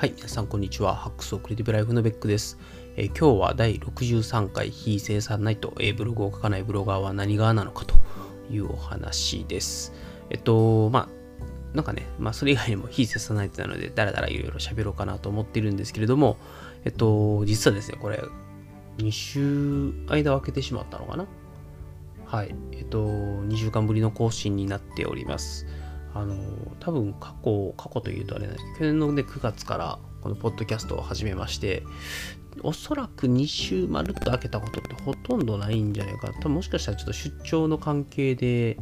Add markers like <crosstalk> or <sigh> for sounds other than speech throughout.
はい、皆さんこんにちは。ハックスオクリティブライフのベックです。えー、今日は第63回非生産ないと、えー、ブログを書かないブロガーは何側なのかというお話です。えっと、まあ、なんかね、まあそれ以外にも非生産ないとなので、だらだらいろいろ喋ろうかなと思っているんですけれども、えっと、実はですね、これ、2週間を空けてしまったのかなはい。えっと、2週間ぶりの更新になっております。あの、多分過去、過去というとあれなんです去年のね、9月からこのポッドキャストを始めまして、おそらく2週まるっと開けたことってほとんどないんじゃないか多分もしかしたらちょっと出張の関係で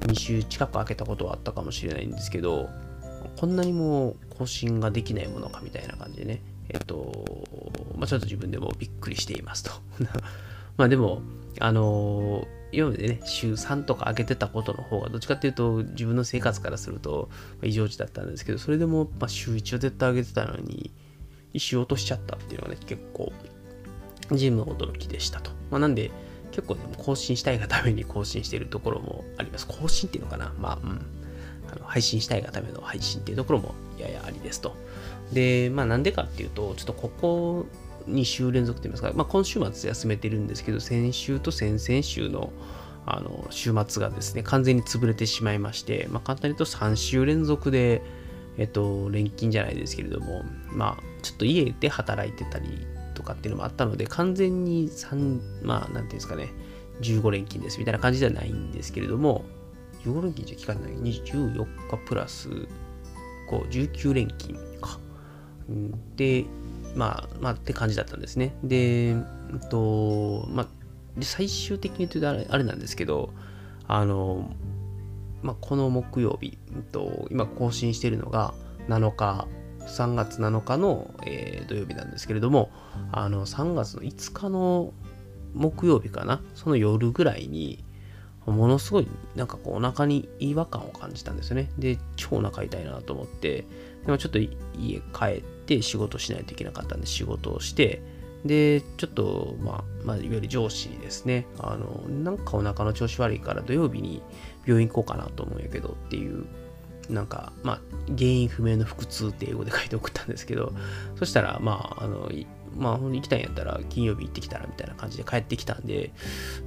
2週近く開けたことはあったかもしれないんですけど、こんなにも更新ができないものかみたいな感じでね、えっと、まあ、ちょっと自分でもびっくりしていますと。<laughs> まあでも、あの、今までね、週3とか上げてたことの方が、どっちかっていうと、自分の生活からすると、異常値だったんですけど、それでも、ま週1を絶対上げてたのに、1週落としちゃったっていうのがね、結構、自分の驚きでしたと。まあ、なんで、結構でも更新したいがために更新しているところもあります。更新っていうのかなまあ、うん。あの配信したいがための配信っていうところもややありですと。で、まあなんでかっていうと、ちょっとここ2週連続といいますか、まあ、今週末休めてるんですけど、先週と先々週のあの週末がですね、完全に潰れてしまいまして、まあ、簡単に言うと3週連続で、えっと、連勤じゃないですけれども、まあ、ちょっと家で働いてたりとかっていうのもあったので、完全に3、まあ、なんていうんですかね、15連勤ですみたいな感じではないんですけれども、15連勤じゃ聞かない、24日プラス5、19連勤か。で、まあ、まあ、って感じだったんですね。で、えっと、まあ、最終的に言うとあれあれなんですけど、あの、まあ、この木曜日、えっと、今更新しているのが7日、3月7日の、えー、土曜日なんですけれども、あの、3月の5日の木曜日かな、その夜ぐらいに、ものすごいなんかこうお腹に違和感を感じたんですよね。で、超お腹痛いなと思って、でもちょっと家帰って仕事しないといけなかったんで仕事をして、で、ちょっと、まあ、まあ、いわゆる上司ですね、あの、なんかお腹の調子悪いから土曜日に病院行こうかなと思うんやけどっていう、なんか、まあ、原因不明の腹痛って英語で書いて送ったんですけど、そしたら、まあ、あの、まあ、ほんで行きたいんやったら金曜日行ってきたらみたいな感じで帰ってきたんで、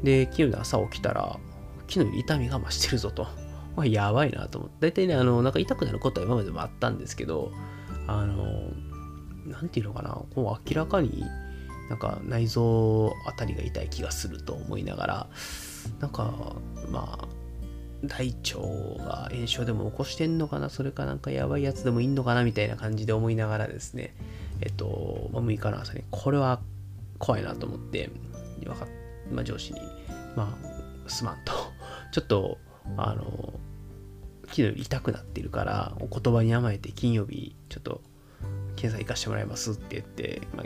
で、金曜日の朝起きたら、昨日より痛みが増してるぞと。まあ、やばいなと思って。大体ね、あの、なんか痛くなることは今までもあったんですけど、あの、なんていうのかな、こう明らかになんか内臓あたりが痛い気がすると思いながら、なんか、まあ、大腸が炎症でも起こしてんのかなそれかなんかやばいやつでもいんのかなみたいな感じで思いながらですね、えっと、まあ、6日の朝に、これは怖いなと思って、まあ、上司に、まあ、すまんと。<laughs> ちょっと、あの、昨日痛くなってるから、お言葉に甘えて金曜日、ちょっと、検査行かしてもらいますって言って、まあ、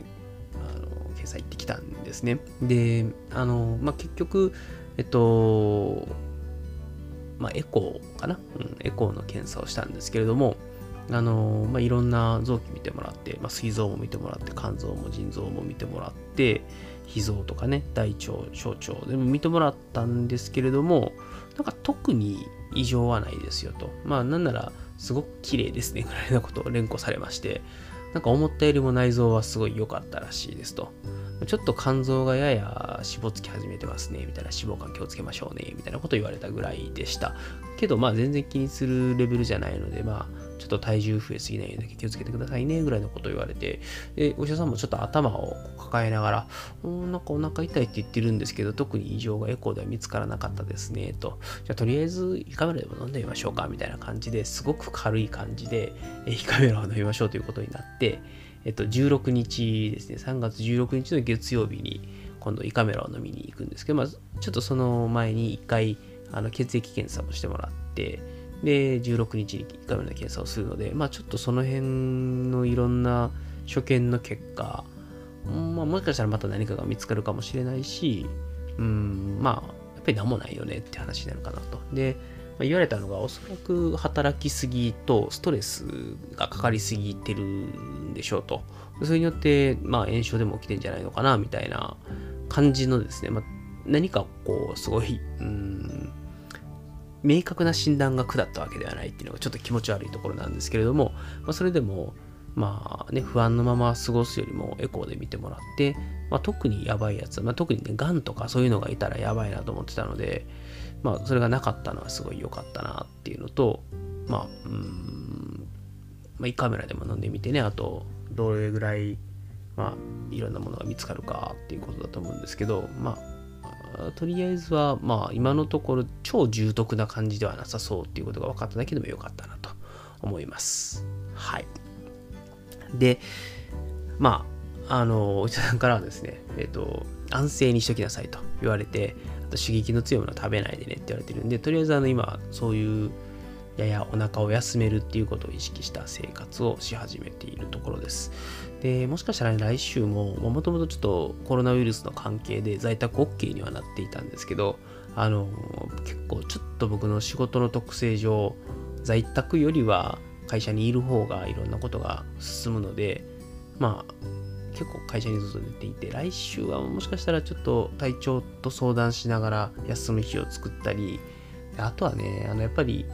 あの検査行ってきたんですね。で、あの、まあ、結局、えっと、まあ、エコーかな、うん、エコーの検査をしたんですけれども、あのまあ、いろんな臓器見てもらって、まあ、膵臓も見てもらって、肝臓も腎臓も見てもらって、脾臓とかね、大腸、小腸でも見てもらったんですけれども、なんか特に異常はないですよと。まあなんなら、すごく綺麗ですねぐらいのことを連呼されまして、なんか思ったよりも内臓はすごい良かったらしいですと。ちょっと肝臓がやや脂肪つき始めてますね、みたいな脂肪肝気をつけましょうね、みたいなこと言われたぐらいでした。けど、まあ全然気にするレベルじゃないので、まあちょっと体重増えすぎないように気をつけてくださいね、ぐらいのことを言われて、で、お医者さんもちょっと頭を抱えながら、うんなんかお腹痛いって言ってるんですけど、特に異常がエコーでは見つからなかったですね、と。じゃあとりあえず胃カメラでも飲んでみましょうか、みたいな感じですごく軽い感じで、胃カメラを飲みましょうということになって、えっと、16日ですね、3月16日の月曜日に、今度胃カメラを飲みに行くんですけど、まあ、ちょっとその前に1回、あの血液検査もしてもらって、で、16日に1回目の検査をするので、まあちょっとその辺のいろんな所見の結果、まあもしかしたらまた何かが見つかるかもしれないし、うん、まあ、やっぱり何もないよねって話になるかなと。で、まあ、言われたのが、おそらく働きすぎとストレスがかかりすぎてるんでしょうと。それによって、まあ炎症でも起きてんじゃないのかな、みたいな感じのですね、まあ、何かこう、すごい、うん、明確な診断が下ったわけではないっていうのがちょっと気持ち悪いところなんですけれども、まあ、それでもまあね、不安のまま過ごすよりもエコーで見てもらって、まあ、特にやばいやつ、まあ、特にね、がんとかそういうのがいたらやばいなと思ってたので、まあ、それがなかったのはすごい良かったなっていうのと、まあ、うん、まあ、胃カメラでも飲んでみてね、あと、どれぐらい、まあ、いろんなものが見つかるかっていうことだと思うんですけど、まあ、とりあえずは、まあ、今のところ超重篤な感じではなさそうっていうことが分かっただけでも良かったなと思います。はい。で、まあ、あの、お医者さんからはですね、<laughs> えっ、と、安静にしときなさいと言われて、あと刺激の強いものは食べないでねって言われてるんで、とりあえずあの今、そういうややお腹を休めるっていうことを意識した生活をし始めているところです。で、もしかしたら、ね、来週も、もともとちょっとコロナウイルスの関係で在宅 OK にはなっていたんですけど、あの、結構ちょっと僕の仕事の特性上、在宅よりは会社にいる方がいろんなことが進むので、まあ、結構会社にずっと出ていて、来週はもしかしたらちょっと体調と相談しながら休む日を作ったり、あとはね、あのやっぱり、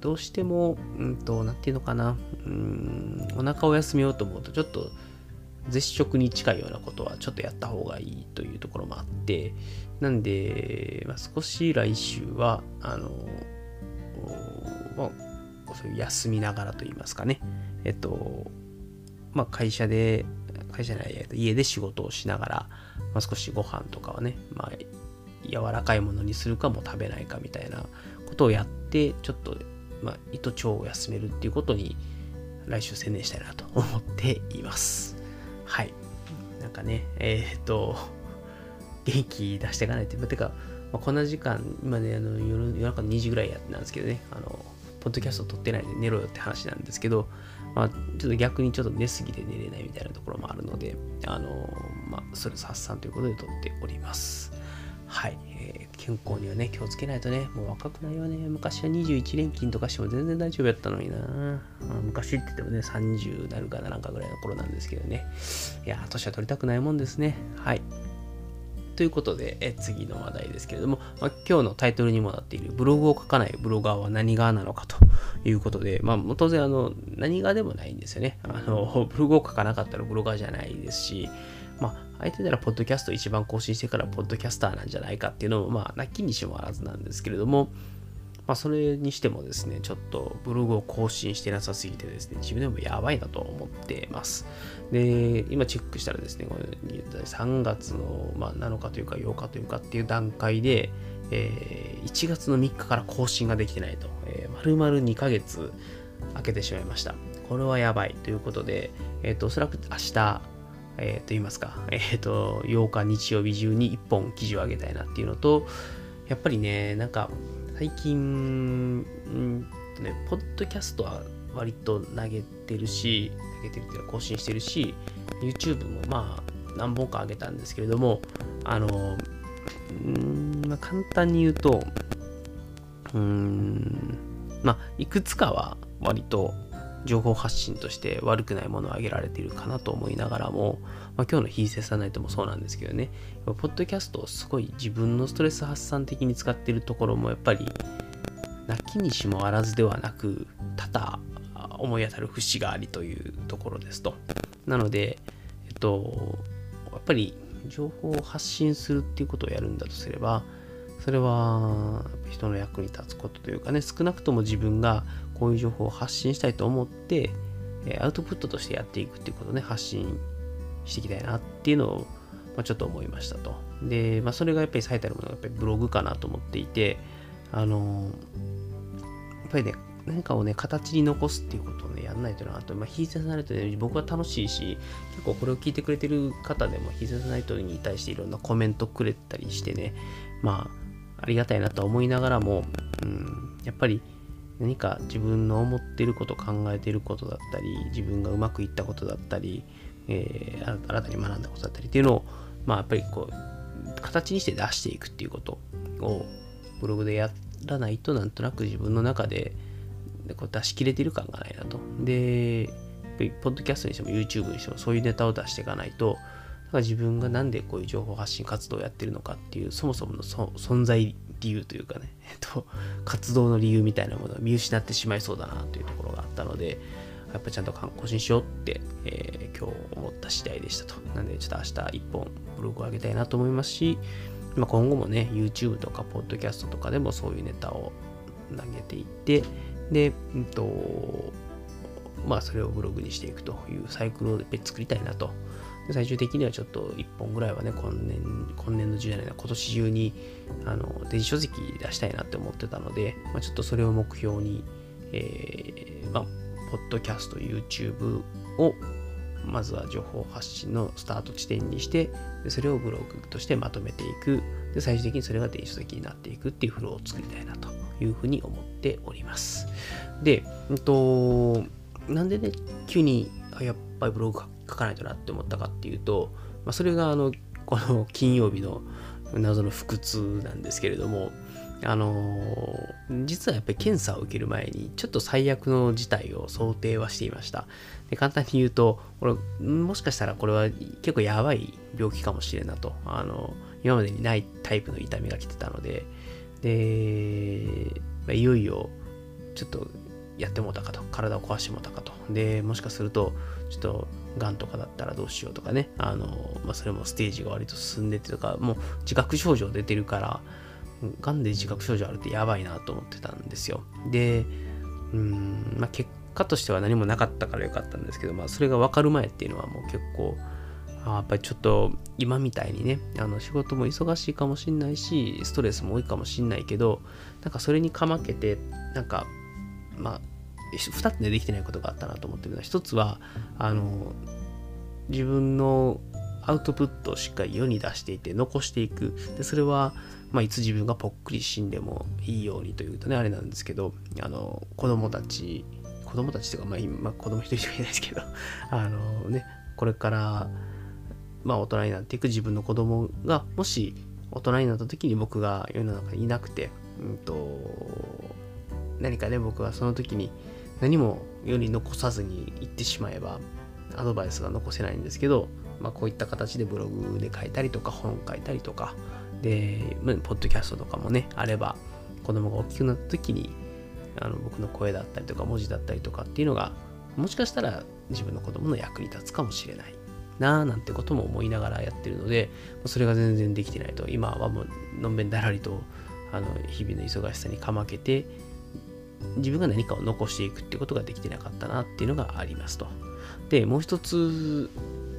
どうしても、うんと、なんていうのかな、うん、お腹を休めようと思うと、ちょっと絶食に近いようなことはちょっとやった方がいいというところもあって、なんで、まあ、少し来週は、あの、まあ、そういう休みながらと言いますかね、えっと、まあ、会社で、会社じゃない、家で仕事をしながら、まあ、少しご飯とかはね、まあ、柔らかいものにするかも食べないかみたいなことをやって、ちょっと、まあ、胃と腸を休めるっていうことに、来週専念したいなと思っています。はい。なんかね、えー、っと、元気出していかないと。てか、まあ、こんな時間、今ね、あの夜夜中の2時ぐらいやなんですけどね、あの、ポッドキャスト撮ってないで寝ろよって話なんですけど、まあ、ちょっと逆にちょっと寝すぎて寝れないみたいなところもあるので、あの、まあ、ストレス発散ということで撮っております。はい。えー、健康にはね、気をつけないとね、もう若くないよね。昔は21連勤とかしても全然大丈夫やったのにな。まあ、昔って言ってもね、30なるかななんかぐらいの頃なんですけどね。いや、年は取りたくないもんですね。はい。ということで、え次の話題ですけれども、まあ、今日のタイトルにもなっているブログを書かないブロガーは何側なのかということで、まあ、当然あの何側でもないんですよね。あのブログを書かなかったらブロガーじゃないですし、まあ、相手ならポッドキャスト一番更新してからポッドキャスターなんじゃないかっていうのも、まあ、なきにしもあらずなんですけれども、まあ、それにしてもですね、ちょっとブログを更新してなさすぎてですね、自分でもやばいなと思ってます。で、今チェックしたらですね、こ3月の、まあ、7日というか8日というかっていう段階で、えー、1月の3日から更新ができてないと、えー、丸々2ヶ月空けてしまいました。これはやばいということで、えっ、ー、と、おそらく明日、えー、と言いますか、えっ、ー、と、8日日曜日中に1本記事を上げたいなっていうのと、やっぱりね、なんか、最近、んとね、ポッドキャストは割と投げてるし、投げてるっていうか更新してるし、YouTube もまあ何本か上げたんですけれども、あの、んまあ、簡単に言うと、うん、まあ、いくつかは割と情報発信として悪くないものを挙げられているかなと思いながらも、まあ、今日のヒーセサナイトもそうなんですけどね、ポッドキャストをすごい自分のストレス発散的に使っているところもやっぱり、なきにしもあらずではなく、多々思い当たる節がありというところですと。なので、えっと、やっぱり情報を発信するっていうことをやるんだとすれば、それは人の役に立つことというかね、少なくとも自分がこういう情報を発信したいと思って、えアウトプットとしてやっていくっていうことをね、発信していきたいなっていうのを、まあ、ちょっと思いましたと。で、まあ、それがやっぱり最たるものがやっぱりブログかなと思っていて、あの、やっぱりね、何かをね、形に残すっていうことをね、やんないとなと、まあ、ヒーセンサナイトで僕は楽しいし、結構これを聞いてくれてる方でも、ヒーセンサナイトに対していろんなコメントくれたりしてね、まあ、ありがたいなと思いながらも、うん、やっぱり、何か自分の思っていること考えていることだったり自分がうまくいったことだったり、えー、新たに学んだことだったりっていうのをまあやっぱりこう形にして出していくっていうことをブログでやらないとなんとなく自分の中でこう出し切れてる感がないなと。で、ポッドキャストにしても YouTube にしてもそういうネタを出していかないと、だから自分がなんでこういう情報発信活動をやってるのかっていうそもそもの存在理由というかね、えっと、活動の理由みたいなものを見失ってしまいそうだなというところがあったので、やっぱちゃんと更新しようって、えー、今日思った次第でしたと。なんで、ちょっと明日一本ブログを上げたいなと思いますし、まあ、今後もね、YouTube とか、ポッドキャストとかでもそういうネタを投げていって、で、うんと、まあ、それをブログにしていくというサイクルを作りたいなと。最終的にはちょっと1本ぐらいはね、今年、今年の10年、今年中に、あの、電子書籍出したいなって思ってたので、まあ、ちょっとそれを目標に、えー、まあ、ポッドキャスト、YouTube を、まずは情報発信のスタート地点にして、でそれをブログとしてまとめていく。で、最終的にそれが電子書籍になっていくっていうフローを作りたいなというふうに思っております。で、うんと、なんでね、急に、あやっぱりブログ書書かないとなって思ったかっていうと、まあ、それがあの、この金曜日の謎の腹痛なんですけれども、あのー、実はやっぱり検査を受ける前に、ちょっと最悪の事態を想定はしていました。で簡単に言うと、これ、もしかしたらこれは結構やばい病気かもしれんなと。あの、今までにないタイプの痛みが来てたので、で、まあ、いよいよ、ちょっとやってもうたかと。体を壊してもうたかと。で、もしかすると、ちょっと、がんとかだったらどうしようとかね。あの、まあ、それもステージが割と進んでてとか、もう自覚症状出てるから、がんで自覚症状あるってやばいなと思ってたんですよ。で、うん、まあ、結果としては何もなかったからよかったんですけど、まあ、それが分かる前っていうのはもう結構、あやっぱりちょっと今みたいにね、あの仕事も忙しいかもしんないし、ストレスも多いかもしんないけど、なんかそれにかまけて、なんか、まあ、2つでできてないことがあったなと思ってるのは、1つは、あの、自分のアウトプットをしっかり世に出していて残していく。で、それは、まあ、いつ自分がぽっくり死んでもいいようにというとね、あれなんですけど、あの、子供たち、子供たちというか、まあ、今、子供一人しかいないですけど、<laughs> あのね、これから、まあ、大人になっていく自分の子供が、もし大人になった時に僕が世の中にいなくて、うんと、何かね、僕はその時に何も世に残さずに行ってしまえば、アドバイスが残せないんですけど、まあ、こういった形でブログで書いたりとか本書いたりとかで、まあポッドキャストとかもねあれば子供が大きくなった時にあの僕の声だったりとか文字だったりとかっていうのがもしかしたら自分の子供の役に立つかもしれないなぁなんてことも思いながらやってるのでそれが全然できてないと今はもうのんべんだらりとあの日々の忙しさにかまけて自分が何かを残していくってことができてなかったなっていうのがありますと。で、もう一つ、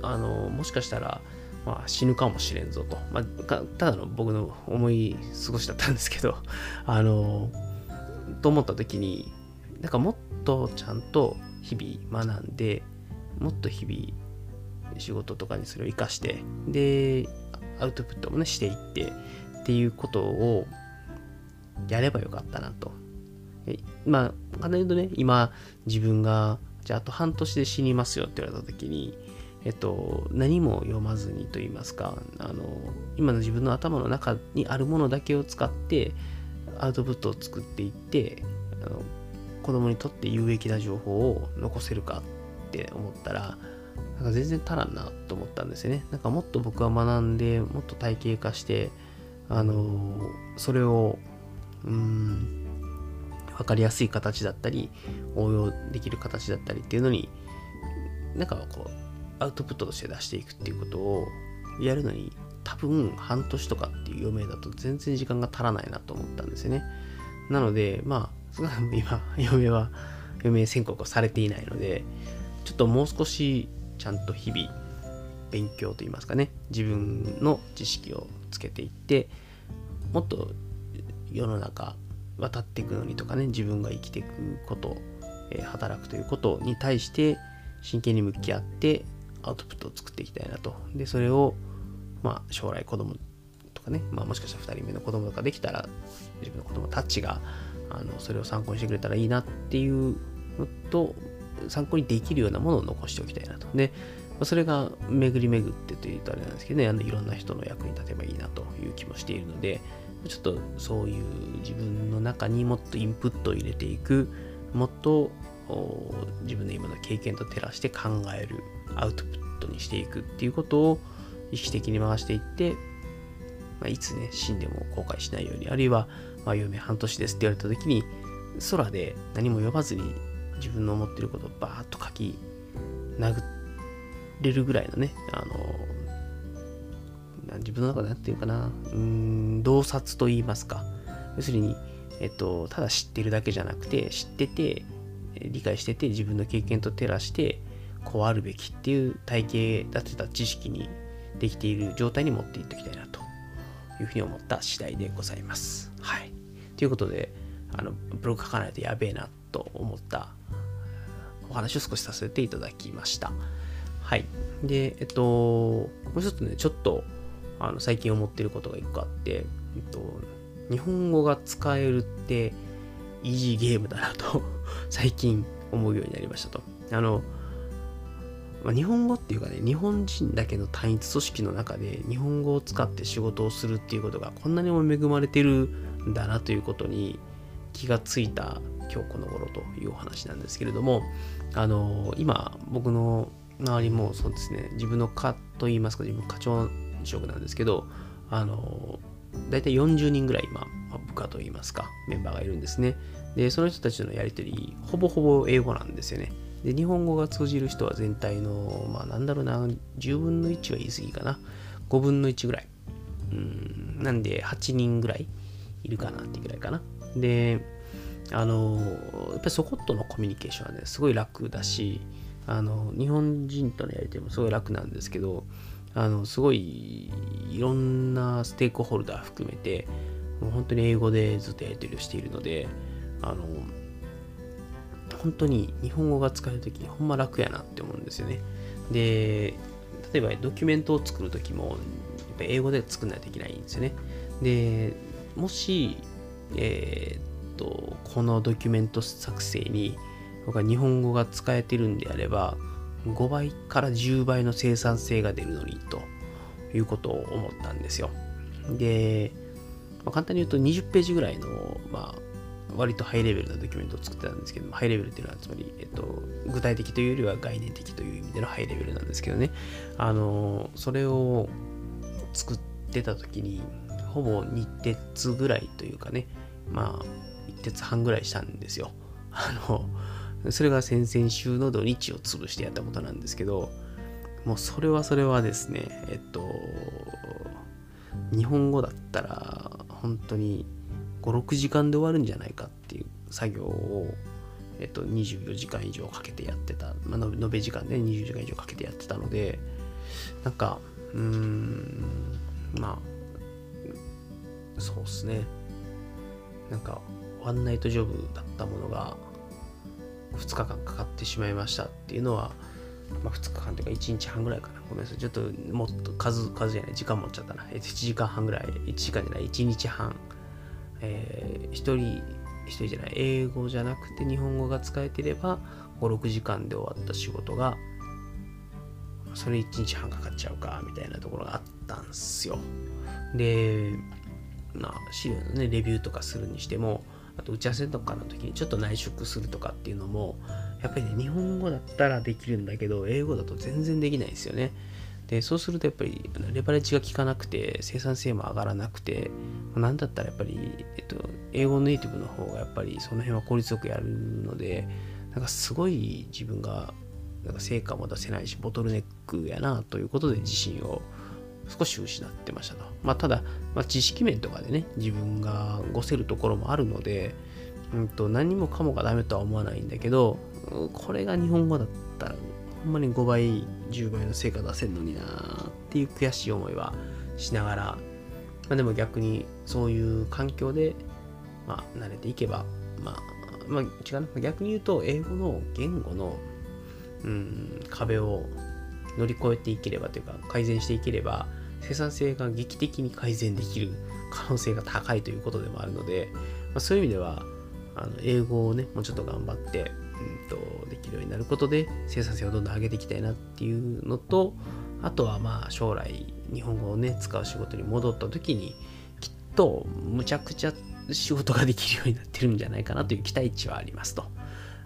あの、もしかしたら、まあ、死ぬかもしれんぞと。まあ、ただの僕の思い過ごしだったんですけど、<laughs> あの、と思った時に、なんかもっとちゃんと日々学んで、もっと日々仕事とかにそれを活かして、で、アウトプットもね、していって、っていうことをやればよかったなと。まあ、簡単に言うとね、今、自分がじゃああと半年で死にますよって言われた時に、えっと、何も読まずにと言いますか、あの、今の自分の頭の中にあるものだけを使って、アウトプットを作っていって、あの子供にとって有益な情報を残せるかって思ったら、なんか全然足らんなと思ったんですよね。なんかもっと僕は学んで、もっと体系化して、あの、それを、うん、分かりやすい形だったり、応用できる形だったりっていうのに、なんかこう、アウトプットとして出していくっていうことをやるのに、多分半年とかっていう余命だと全然時間が足らないなと思ったんですよね。なので、まあ、今、<laughs> 余命は、余命宣告をされていないので、ちょっともう少しちゃんと日々勉強といいますかね、自分の知識をつけていって、もっと世の中渡っていくのにとかね自分が生きていくこと、え、働くということに対して真剣に向き合ってアウトプットを作っていきたいなと。でそれをまあ将来子供とかね、まあ、もしかしたら2人目の子供とかできたら自分の子供たちがあのそれを参考にしてくれたらいいなっていうのと参考にできるようなものを残しておきたいなと。でそれが巡り巡ってというとあれなんですけどねあのいろんな人の役に立てばいいなという気もしているのでちょっとそういう自分の中にもっとインプットを入れていく、もっと自分の今の経験と照らして考える、アウトプットにしていくっていうことを意識的に回していって、まあ、いつね、死んでも後悔しないように、あるいは、まあ、嫁半年ですって言われた時に、空で何も呼ばずに自分の思ってることをバーッと書き殴れるぐらいのね、あの、自分の中で何て言うかな、うん、洞察と言いますか。要するに、えっと、ただ知ってるだけじゃなくて、知ってて、理解してて、自分の経験と照らして、こうあるべきっていう体系立てた知識にできている状態に持っていっておきたいなというふうに思った次第でございます。はい。ということで、あのブログ書かないとやべえなと思ったお話を少しさせていただきました。はい。で、えっと、もう一つね、ちょっとあの最近思ってることが一個あって、えっと、日本語が使えるってイージーゲームだなと <laughs> 最近思うようになりましたと。あの、まあ、日本語っていうかね、日本人だけの単一組織の中で日本語を使って仕事をするっていうことがこんなにも恵まれてるんだなということに気がついた今日この頃というお話なんですけれども、あの、今僕の周りもそうですね、自分の課といいますか、自分課長職なんですけど、あの、大体40人ぐらい今、部下といいますか、メンバーがいるんですね。で、その人たちのやりとり、ほぼほぼ英語なんですよね。で、日本語が通じる人は全体の、まあなんだろうな、10分の1は言い過ぎかな。5分の1ぐらい。うん、なんで8人ぐらいいるかなってぐらいかな。で、あの、やっぱりそことのコミュニケーションはね、すごい楽だし、あの、日本人とのやり取りもすごい楽なんですけど、あの、すごいいろんなステークホルダー含めて、もう本当に英語でずっとやり取りをしているので、あの、本当に日本語が使えるときほんま楽やなって思うんですよね。で、例えばドキュメントを作るときも、英語で作らないといけないんですよね。で、もし、えー、っと、このドキュメント作成に僕は日本語が使えてるんであれば、5倍から10倍の生産性が出るのにということを思ったんですよ。で、まあ、簡単に言うと20ページぐらいの、まあ、割とハイレベルなドキュメントを作ってたんですけどハイレベルっていうのはつまり、えっと、具体的というよりは概念的という意味でのハイレベルなんですけどね、あの、それを作ってた時に、ほぼ日鉄ぐらいというかね、まあ、一鉄半ぐらいしたんですよ。あの、それが先々週の土日を潰してやったことなんですけど、もうそれはそれはですね、えっと、日本語だったら本当に56時間で終わるんじゃないかっていう作業を、えっと、24時間以上かけてやってた、まあ、延べ時間で、ね、20時間以上かけてやってたのでなんかうーんまあそうっすね。なんかワンナイトジョブだったものが2日間かかってしまいましたっていうのは、まあ、2日間というか1日半ぐらいかな。ごめんなさい。ちょっともっと数、数じゃない、時間持っちゃったな。1時間半ぐらい、1時間じゃない、1日半えー、一人、一人じゃない、英語じゃなくて日本語が使えてれば、5、6時間で終わった仕事が、それ1日半かかっちゃうか、みたいなところがあったんすよ。で、まあ、資料のね、レビューとかするにしても、あと打ち合わせとかの時にちょっと内職するとかっていうのも、やっぱりね、日本語だったらできるんだけど、英語だと全然できないですよね。で、そうするとやっぱりレバレッジが効かなくて生産性も上がらなくて、なんだったらやっぱり、えっと、英語ネイティブの方がやっぱりその辺は効率よくやるので、なんかすごい自分がなんか成果も出せないし、ボトルネックやなということで自信を少し失ってましたと。まあ、ただ、まあ、知識面とかでね、自分がごせるところもあるので、うんと、何もかもがダメとは思わないんだけど、これが日本語だったらほんまに5倍、10倍の成果出せるのになっていう悔しい思いはしながら、まあ、でも逆にそういう環境で、まあ、慣れていけば、まあ、まあ、違うな。逆に言うと、英語の言語の、うん、壁を乗り越えていければというか、改善していければ、生産性が劇的に改善できる可能性が高いということでもあるので、まあ、そういう意味では、あの英語をね、もうちょっと頑張って、うんと、できるようになることで生産性をどんどん上げていきたいなっていうのとあとはまあ将来日本語をね使う仕事に戻った時にきっとむちゃくちゃ仕事ができるようになってるんじゃないかなという期待値はありますと。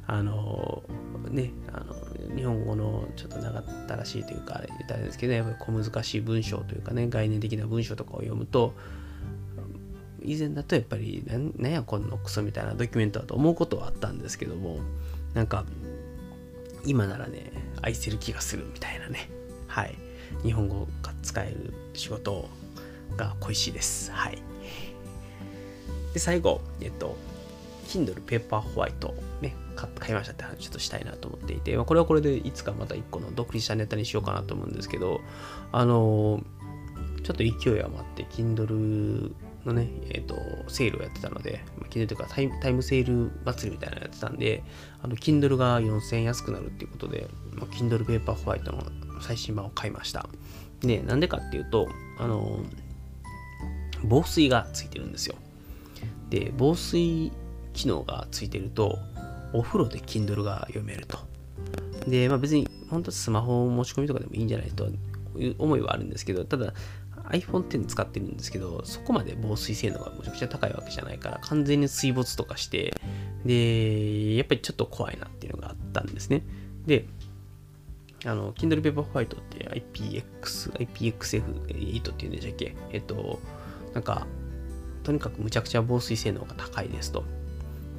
あのね、あの日本語のちょっと長ったらしいというか、言ったらですけど、やっぱり小難しい文章というかね、概念的な文章とかを読むと、以前だとやっぱり、なんやこんなクソみたいなドキュメントだと思うことはあったんですけども、なんか、今ならね、愛せる気がするみたいなね。はい。日本語が使える仕事が恋しいです。はい。で、最後、えっと、Kindle Paper White ね、買いましたって話ちょっとしたいなと思っていて、まあ、これはこれでいつかまた一個の独立したネタにしようかなと思うんですけど、あのちょっと勢い余って Kindle のね、えっ、ー、と、セールをやってたので、まあ、Kindle というかタイタイムセール祭りみたいなのやってたんで、あの、Kindle が4000円安くなるっていうことで、まあ、Kindle Paper White の最新版を買いました。で、なんでかっていうと、あの、防水がついてるんですよ。で、防水機能がついてると、お風呂で Kindle が読めると。で、まあ別に、本当スマホ持ち込みとかでもいいんじゃないという思いはあるんですけど、ただ、iPhone X 使ってるんですけど、そこまで防水性能がむちゃくちゃ高いわけじゃないから、完全に水没とかして、で、やっぱりちょっと怖いなっていうのがあったんですね。で、あの、Kindle Paperwhite って IPX、IPXF8 っていうんでしたっけ？えっと、なんか、とにかくむちゃくちゃ防水性能が高いですと。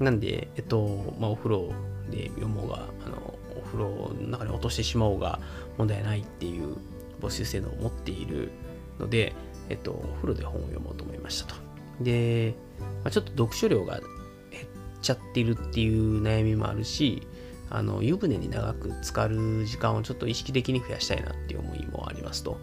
なんで、えっと、まあ、お風呂で読もうが、あの、お風呂の中に落としてしまおうが問題ないっていう防水性能を持っているので、えっと、お風呂で本を読もうと思いましたと。で、まあ、ちょっと読書量が減っちゃってるっていう悩みもあるし、あの湯船に長く浸かる時間をちょっと意識的に増やしたいなっていう思いもありますと。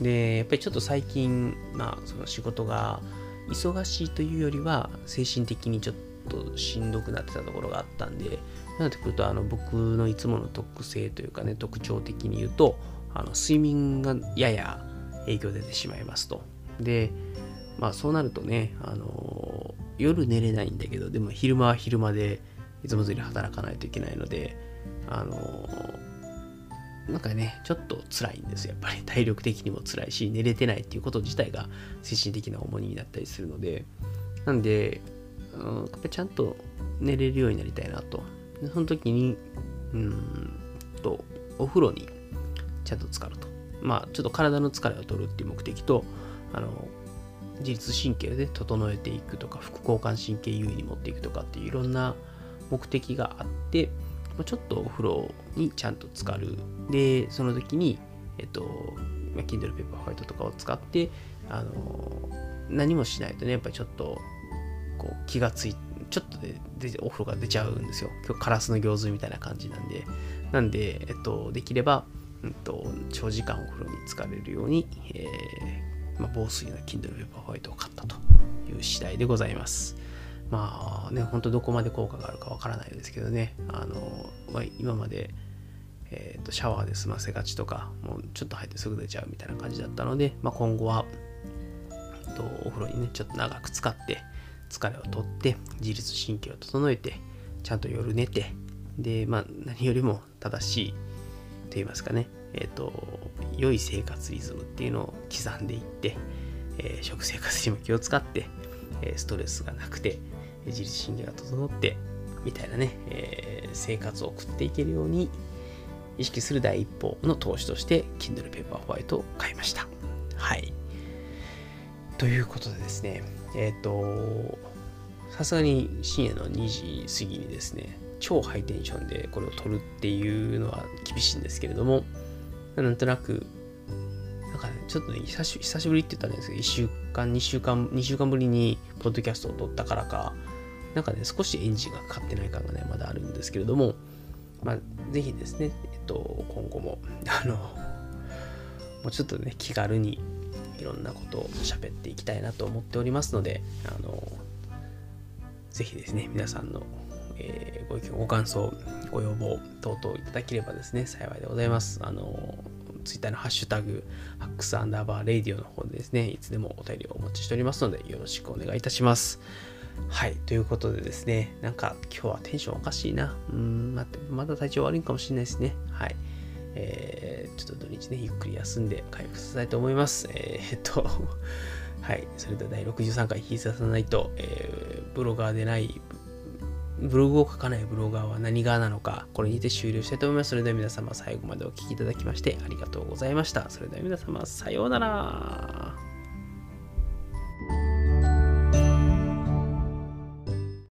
で、やっぱりちょっと最近、まあ、その仕事が忙しいというよりは、精神的にちょっととしんどくなってたところがあったんで、なってくると、あの僕のいつもの特性というかね、特徴的に言うと、あの睡眠がやや影響出てしまいますと。で、まあそうなるとね、あの夜寝れないんだけど、でも昼間は昼間でいつも通り働かないといけないので、あのなんかね、ちょっと辛いんですよ。やっぱり体力的にも辛いし、寝れてないっていうこと自体が精神的な重荷になったりするので、なんで、うん、やっぱちゃんと寝れるようになりたいなと。でその時に、うんと、お風呂にちゃんと浸かると。まあ、ちょっと体の疲れを取るっていう目的と、あの、自律神経で整えていくとか、副交感神経優位に持っていくとかっていういろんな目的があって、ちょっとお風呂にちゃんと浸かる。で、その時に、えっと、Kindle Paperwhite とかを使って、あの、何もしないとね、やっぱりちょっと、気がついちょっとででお風呂が出ちゃうんですよ。今日カラスの行水みたいな感じなんで。なんで、えっと、できれば、うんと、長時間お風呂に浸かれるように、えー、まあ、防水の Kindle Paperwhite を買ったという次第でございます。まあね、ほんとどこまで効果があるかわからないですけどね、あの、まあ、今まで、えーと、シャワーで済ませがちとか、もうちょっと入ってすぐ出ちゃうみたいな感じだったので、まあ、今後は、とお風呂にね、ちょっと長く使って、疲れを取って、自律神経を整えて、ちゃんと夜寝て、で、まあ、何よりも正しいと言いますかね、えっ、ー、と、良い生活リズムっていうのを刻んでいって、えー、食生活にも気を使って、えー、ストレスがなくて、自律神経が整って、みたいなね、え、生活を送っていけるように意識する第一歩の投資として Kindle Paperwhite を買いました。はい。ということでですね、えっ、ー、と、さすがに深夜の2時過ぎにですね、超ハイテンションでこれを撮るっていうのは厳しいんですけれども、なんとなく、なんかね、ちょっとね、久し久しぶりって言ったらですけど、1週間、2週間、2週間ぶりにポッドキャストを撮ったからか、なんかね、少しエンジンがかかってない感がね、まだあるんですけれども、まあ、ぜひですね、えっと、今後も、あの、もうちょっとね、気軽にいろんなことを喋っていきたいなと思っておりますので、あの、ぜひですね、皆さんのえー、ご意見、ご感想、ご要望等々いただければですね、幸いでございます。あの、ツイッターのハッシュタグ、ハックスアンダーバーレイディオの方でですね、いつでもお便りをお待ちしておりますので、よろしくお願いいたします。はい、ということでですね、なんか今日はテンションおかしいな。うん、待って、まだ体調悪いかもしれないですね。はい。えー、ちょっと土日ね、ゆっくり休んで回復させたいと思います。えー、っと、<laughs> はい、それでは第63回、必殺さないと、えー、ブロガーでないブログを書かないブロガーは何側なのか、これにて終了したいと思います。それでは皆様最後までお聴きいただきましてありがとうございました。それでは皆様さようなら。